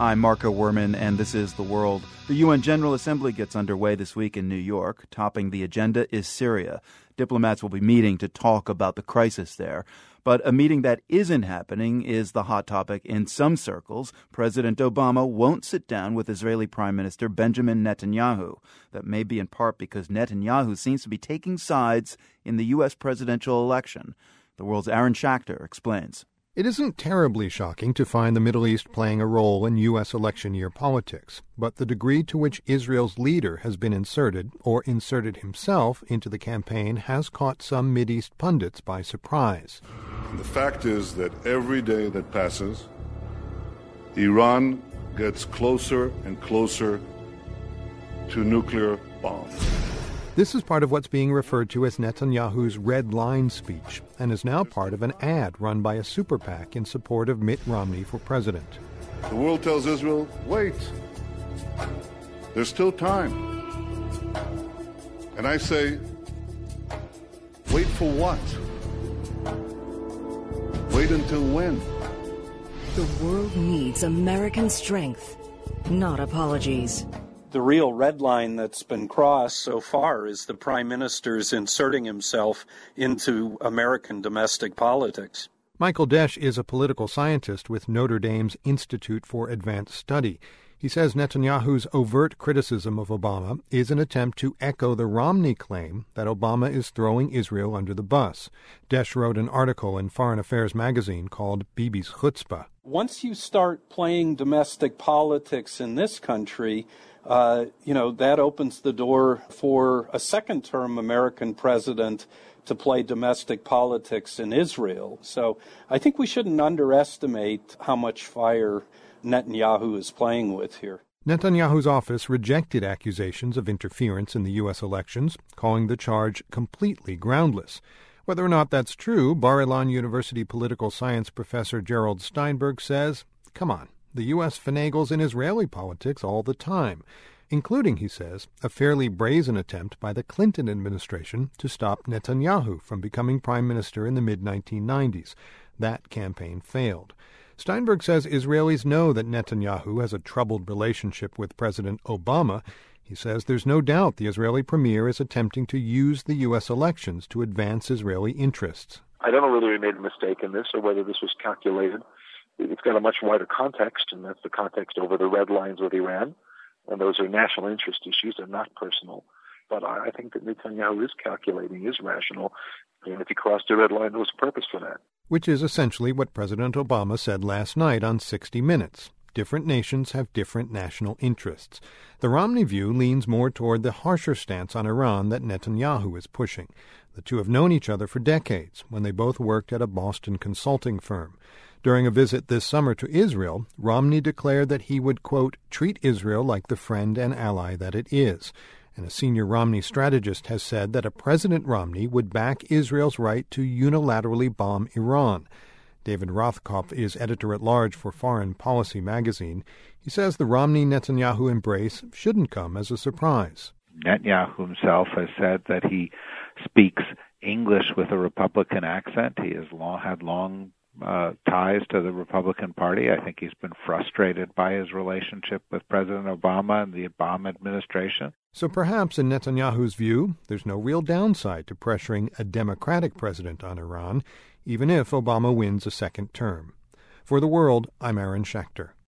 I'm Marco Werman, and this is The World. The UN General Assembly gets underway this week in New York. Topping the agenda is Syria. Diplomats will be meeting to talk about the crisis there. But a meeting that isn't happening is the hot topic in some circles. President Obama won't sit down with Israeli Prime Minister Benjamin Netanyahu. That may be in part because Netanyahu seems to be taking sides in the U.S. presidential election. The world's Aaron Schachter explains. It isn't terribly shocking to find the Middle East playing a role in U.S. election year politics, but the degree to which Israel's leader has been inserted, or inserted himself, into the campaign has caught some East pundits by surprise. The fact is that every day that passes, Iran gets closer and closer to nuclear bombs. This is part of what's being referred to as Netanyahu's red line speech and is now part of an ad run by a super PAC in support of Mitt Romney for president. The world tells Israel, wait, there's still time. And I say, wait for what? Wait until when? The world needs American strength, not apologies the real red line that's been crossed so far is the prime minister's inserting himself into American domestic politics. Michael Desch is a political scientist with Notre Dame's Institute for Advanced Study. He says Netanyahu's overt criticism of Obama is an attempt to echo the Romney claim that Obama is throwing Israel under the bus. Desch wrote an article in Foreign Affairs magazine called Bibi's Chutzpah. Once you start playing domestic politics in this country, uh, you know, that opens the door for a second term American president to play domestic politics in Israel. So I think we shouldn't underestimate how much fire Netanyahu is playing with here. Netanyahu's office rejected accusations of interference in the U.S. elections, calling the charge completely groundless. Whether or not that's true, Bar Ilan University political science professor Gerald Steinberg says, come on, the U.S. finagles in Israeli politics all the time, including, he says, a fairly brazen attempt by the Clinton administration to stop Netanyahu from becoming prime minister in the mid 1990s. That campaign failed. Steinberg says Israelis know that Netanyahu has a troubled relationship with President Obama. He says there's no doubt the Israeli premier is attempting to use the U.S. elections to advance Israeli interests. I don't know whether he made a mistake in this or whether this was calculated it's got a much wider context, and that's the context over the red lines with Iran. And those are national interest issues, they're not personal. But I think that Netanyahu is calculating, is rational. And if he crossed the red line, there was a purpose for that. Which is essentially what President Obama said last night on 60 Minutes. Different nations have different national interests. The Romney view leans more toward the harsher stance on Iran that Netanyahu is pushing. The two have known each other for decades when they both worked at a Boston consulting firm. During a visit this summer to Israel, Romney declared that he would, quote, treat Israel like the friend and ally that it is. And a senior Romney strategist has said that a President Romney would back Israel's right to unilaterally bomb Iran. David Rothkopf is editor at large for Foreign Policy magazine. He says the Romney Netanyahu embrace shouldn't come as a surprise. Netanyahu himself has said that he speaks English with a Republican accent. He has long, had long uh, ties to the Republican Party. I think he's been frustrated by his relationship with President Obama and the Obama administration. So perhaps, in Netanyahu's view, there's no real downside to pressuring a Democratic president on Iran, even if Obama wins a second term. For the world, I'm Aaron Schachter.